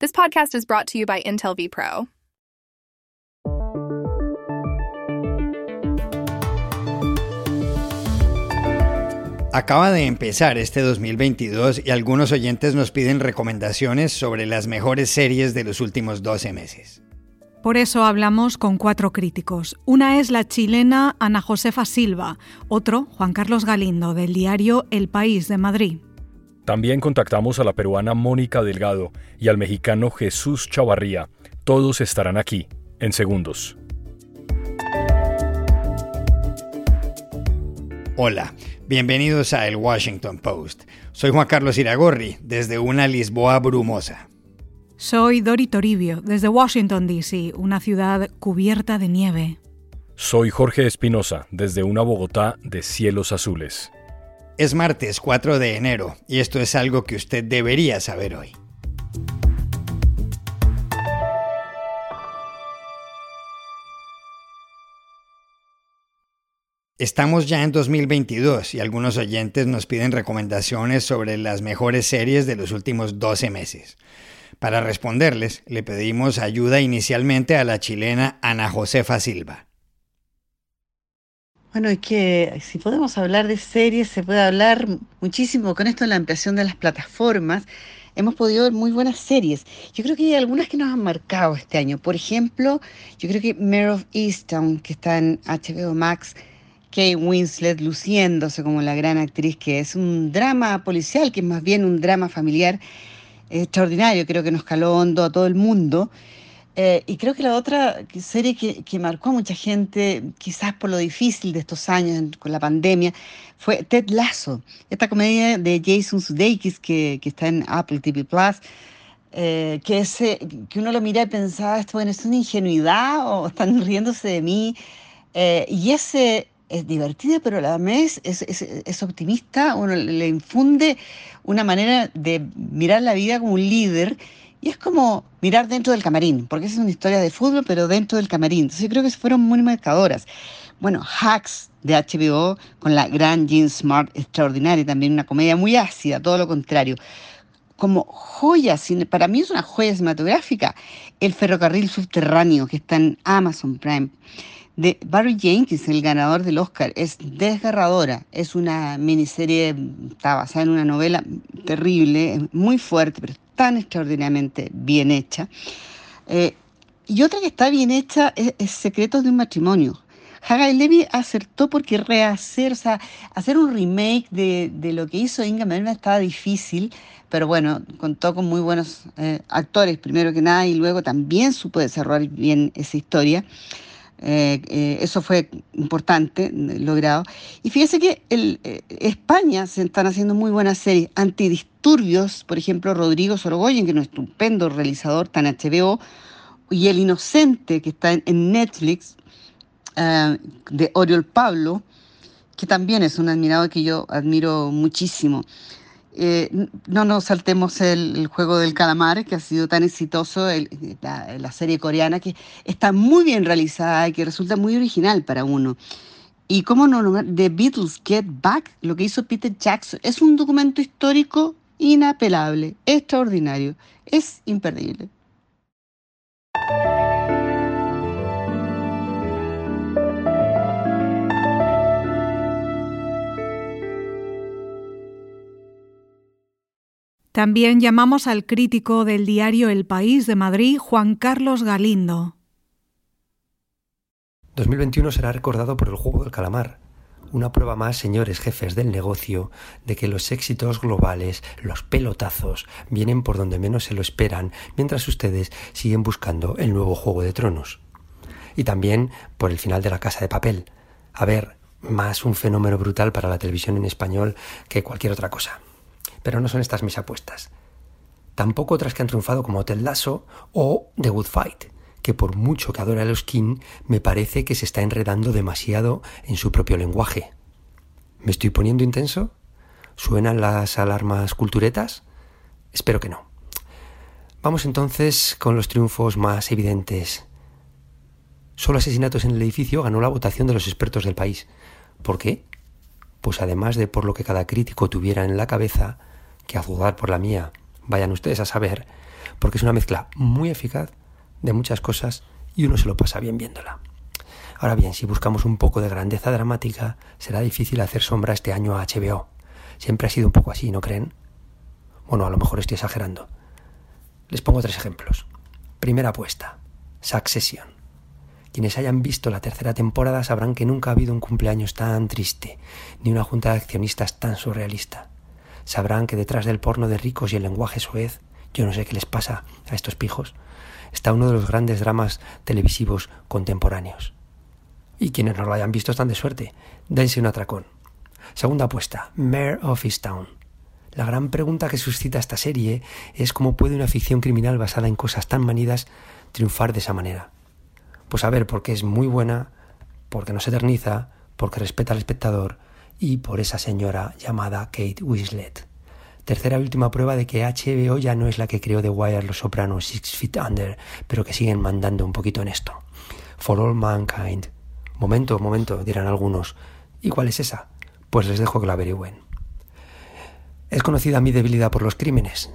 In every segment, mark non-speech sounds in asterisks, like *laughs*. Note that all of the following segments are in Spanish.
This podcast is brought to you by Intel vPro. Acaba de empezar este 2022 y algunos oyentes nos piden recomendaciones sobre las mejores series de los últimos 12 meses. Por eso hablamos con cuatro críticos. Una es la chilena Ana Josefa Silva, otro Juan Carlos Galindo del diario El País de Madrid. También contactamos a la peruana Mónica Delgado y al mexicano Jesús Chavarría. Todos estarán aquí, en segundos. Hola, bienvenidos a El Washington Post. Soy Juan Carlos Iragorri, desde una Lisboa brumosa. Soy Dori Toribio, desde Washington, D.C., una ciudad cubierta de nieve. Soy Jorge Espinosa, desde una Bogotá de cielos azules. Es martes 4 de enero y esto es algo que usted debería saber hoy. Estamos ya en 2022 y algunos oyentes nos piden recomendaciones sobre las mejores series de los últimos 12 meses. Para responderles, le pedimos ayuda inicialmente a la chilena Ana Josefa Silva. Bueno, es que si podemos hablar de series, se puede hablar muchísimo con esto de la ampliación de las plataformas. Hemos podido ver muy buenas series. Yo creo que hay algunas que nos han marcado este año. Por ejemplo, yo creo que Mare of Easttown, que está en HBO Max, Kate Winslet luciéndose como la gran actriz que es. Un drama policial, que es más bien un drama familiar extraordinario, creo que nos caló hondo a todo el mundo. Eh, y creo que la otra serie que, marcó a mucha gente, quizás por lo difícil de estos años con la pandemia, fue Ted Lasso, esta comedia de Jason Sudeikis que, que está en Apple TV Plus. Eh, que, ese, que uno lo mira y pensaba, esto bueno, es una ingenuidad o *laughs* están riéndose de mí. Eh, y ese, es divertida, pero a la vez es, es, es, optimista, uno le infunde una manera de mirar la vida como un líder y es como mirar dentro del camarín, porque es una historia de fútbol, pero dentro del camarín. Entonces yo creo que fueron muy marcadoras. Bueno, Hacks de HBO con la gran Jean Smart, extraordinaria, también una comedia muy ácida, todo lo contrario. Como joya, para mí es una joya cinematográfica, El ferrocarril subterráneo que está en Amazon Prime de Barry Jenkins, el ganador del Oscar. Es desgarradora, es una miniserie, está basada en una novela terrible, muy fuerte, pero tan extraordinariamente bien hecha. Eh, y otra que está bien hecha es, Secretos de un matrimonio. Hagai Levy acertó porque rehacer, o sea, hacer un remake de, lo que hizo Inga Merna estaba difícil, pero bueno, contó con muy buenos eh, actores, primero que nada, y luego también supo desarrollar bien esa historia. Eh, eh, eso fue importante, logrado. Y fíjese que en eh, España se están haciendo muy buenas series antidisturbios, por ejemplo, Rodrigo Sorogoyen, que es un estupendo realizador, en HBO, y El Inocente, que está en, Netflix, de Oriol Pablo, que también es un admirado que yo admiro muchísimo. Eh, no nos saltemos el, juego del calamar, que ha sido tan exitoso, la, serie coreana, que está muy bien realizada y que resulta muy original para uno. Y cómo no, The Beatles Get Back, lo que hizo Peter Jackson, es un documento histórico inapelable, extraordinario, es imperdible. También llamamos al crítico del diario El País de Madrid, Juan Carlos Galindo. 2021 será recordado por el juego del calamar, una prueba más, señores jefes del negocio, de que los éxitos globales, los pelotazos, vienen por donde menos se lo esperan, mientras ustedes siguen buscando el nuevo Juego de Tronos. Y también por el final de la Casa de Papel. A ver, más un fenómeno brutal para la televisión en español que cualquier otra cosa pero no son estas mis apuestas. Tampoco otras que han triunfado como Ted Lasso o The Good Fight, que por mucho que adore a los King, me parece que se está enredando demasiado en su propio lenguaje. ¿Me estoy poniendo intenso? ¿Suenan las alarmas culturetas? Espero que no. Vamos entonces con los triunfos más evidentes. Solo asesinatos en el edificio ganó la votación de los expertos del país. ¿Por qué? Pues además de por lo que cada crítico tuviera en la cabeza, que a juzgar por la mía, vayan ustedes a saber, porque es una mezcla muy eficaz de muchas cosas y uno se lo pasa bien viéndola. Ahora bien, si buscamos un poco de grandeza dramática, será difícil hacer sombra este año a HBO. Siempre ha sido un poco así, ¿no creen? Bueno, a lo mejor estoy exagerando. Les pongo tres ejemplos. Primera apuesta, Succession. Quienes hayan visto la tercera temporada sabrán que nunca ha habido un cumpleaños tan triste, ni una junta de accionistas tan surrealista. Sabrán que detrás del porno de ricos y el lenguaje suez, yo no sé qué les pasa a estos pijos, está uno de los grandes dramas televisivos contemporáneos. Y quienes no lo hayan visto están de suerte. Dense un atracón. Segunda apuesta, Mayor of Easttown. La gran pregunta que suscita esta serie es cómo puede una ficción criminal basada en cosas tan manidas triunfar de esa manera. Pues a ver, porque es muy buena, porque no se eterniza, porque respeta al espectador y por esa señora llamada Kate Winslet. Tercera y última prueba de que HBO ya no es la que creó The Wire, Los Sopranos, Six Feet Under, pero que siguen mandando un poquito en esto. For All Mankind. Momento, momento, dirán algunos. ¿Y cuál es esa? Pues les dejo que la averigüen. Es conocida mi debilidad por los crímenes,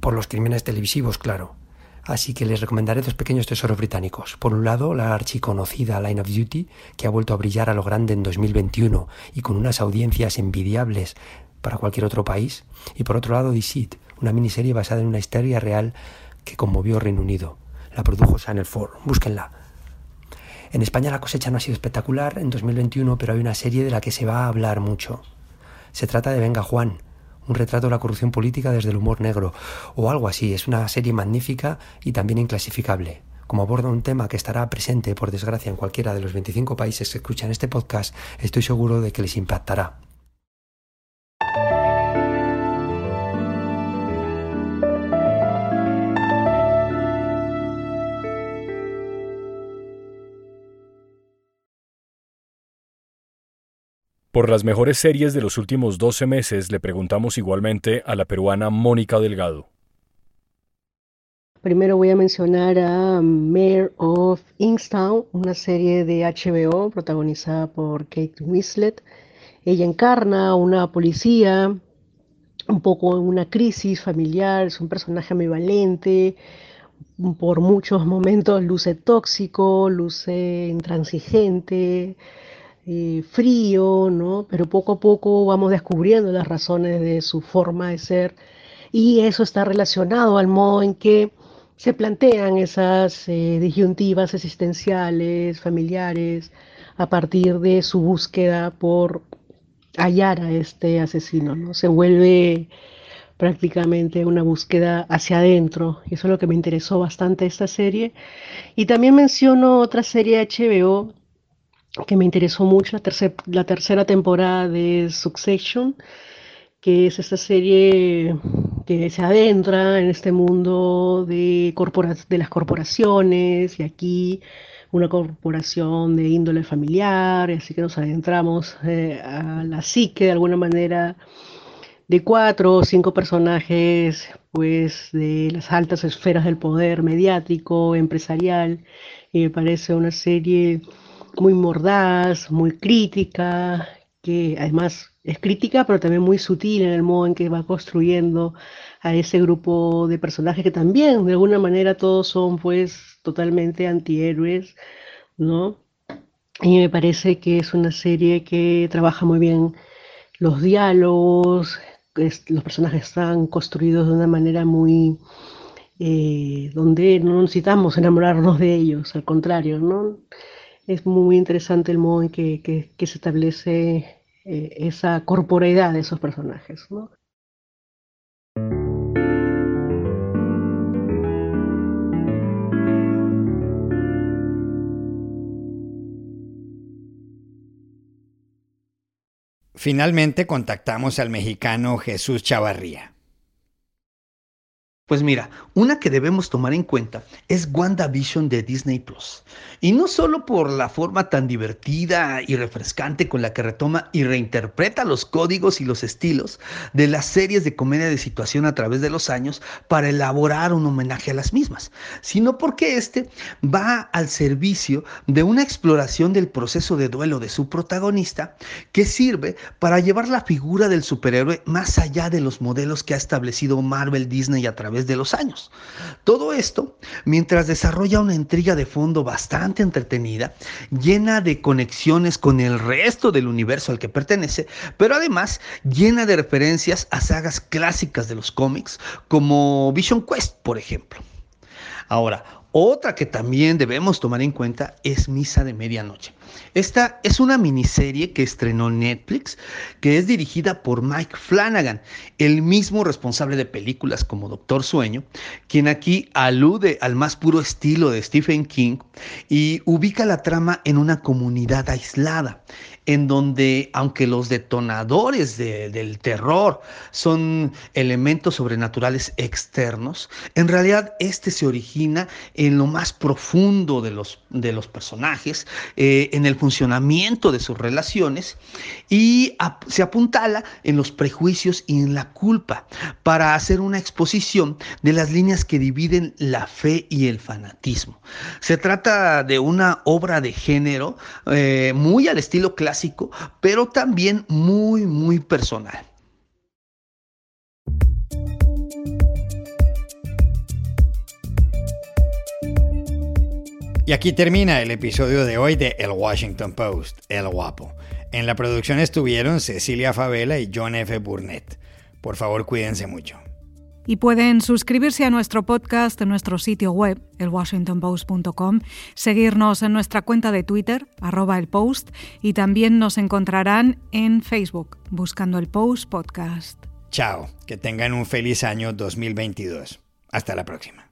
por los crímenes televisivos, claro. Así que les recomendaré dos pequeños tesoros británicos. Por un lado, la archiconocida Line of Duty, que ha vuelto a brillar a lo grande en 2021 y con unas audiencias envidiables para cualquier otro país. Y por otro lado, Deceit, una miniserie basada en una historia real que conmovió Reino Unido. La produjo Channel 4. Búsquenla. En España la cosecha no ha sido espectacular en 2021, pero hay una serie de la que se va a hablar mucho. Se trata de Venga Juan, un retrato de la corrupción política desde el humor negro, o algo así. Es una serie magnífica y también inclasificable. Como aborda un tema que estará presente, por desgracia, en cualquiera de los 25 países que escuchan este podcast, estoy seguro de que les impactará. Por las mejores series de los últimos 12 meses le preguntamos igualmente a la peruana Mónica Delgado. Primero voy a mencionar a Mayor of Inkstown, una serie de HBO protagonizada por Kate Winslet. Ella encarna a una policía un poco en una crisis familiar, es un personaje ambivalente, por muchos momentos luce tóxico, luce intransigente, eh, frío, ¿no? Pero poco a poco vamos descubriendo las razones de su forma de ser y eso está relacionado al modo en que se plantean esas eh, disyuntivas existenciales, familiares, a partir de su búsqueda por hallar a este asesino, ¿no? Se vuelve prácticamente una búsqueda hacia adentro, y eso es lo que me interesó bastante esta serie. Y también menciono otra serie HBO que me interesó mucho, la, la tercera temporada de Succession, que es esta serie que se adentra en este mundo de, de las corporaciones y aquí una corporación de índole familiar, así que nos adentramos eh, a la psique de alguna manera de cuatro o cinco personajes pues de las altas esferas del poder mediático, empresarial, y me parece una serie muy mordaz, muy crítica, que además es crítica, pero también muy sutil en el modo en que va construyendo a ese grupo de personajes que también, de alguna manera, todos son pues totalmente antihéroes, ¿no? Y me parece que es una serie que trabaja muy bien los diálogos, los personajes están construidos de una manera muy... Eh, donde no necesitamos enamorarnos de ellos, al contrario, ¿no? Es muy interesante el modo en que, se establece eh, esa corporeidad de esos personajes. Finalmente contactamos al mexicano Jesús Chavarría. Pues mira, una que debemos tomar en cuenta es WandaVision de Disney Plus. Y no solo por la forma tan divertida y refrescante con la que retoma y reinterpreta los códigos y los estilos de las series de comedia de situación a través de los años para elaborar un homenaje a las mismas, sino porque este va al servicio de una exploración del proceso de duelo de su protagonista que sirve para llevar la figura del superhéroe más allá de los modelos que ha establecido Marvel Disney a través de los años. Todo esto mientras desarrolla una intriga de fondo bastante entretenida, llena de conexiones con el resto del universo al que pertenece, pero además llena de referencias a sagas clásicas de los cómics como Vision Quest, por ejemplo. Ahora, otra que también debemos tomar en cuenta es Misa de Medianoche. Esta es una miniserie que estrenó Netflix, que es dirigida por Mike Flanagan, el mismo responsable de películas como Doctor Sueño, quien aquí alude al más puro estilo de Stephen King y ubica la trama en una comunidad aislada en donde, aunque los detonadores del terror son elementos sobrenaturales externos, en realidad este se origina en lo más profundo de los, de los personajes, eh, en el funcionamiento de sus relaciones y se apuntala en los prejuicios y en la culpa para hacer una exposición de las líneas que dividen la fe y el fanatismo. Se trata de una obra de género eh, muy al estilo clásico pero también muy, muy personal. Y aquí termina el episodio de hoy de El Washington Post, El Guapo. En la producción estuvieron Cecilia Favela y John F. Burnett. Por favor, cuídense mucho. Y pueden suscribirse a nuestro podcast en nuestro sitio web, elwashingtonpost.com, seguirnos en nuestra cuenta de Twitter, arroba el post, y también nos encontrarán en Facebook, buscando el Post Podcast. Chao, que tengan un feliz año 2022. Hasta la próxima.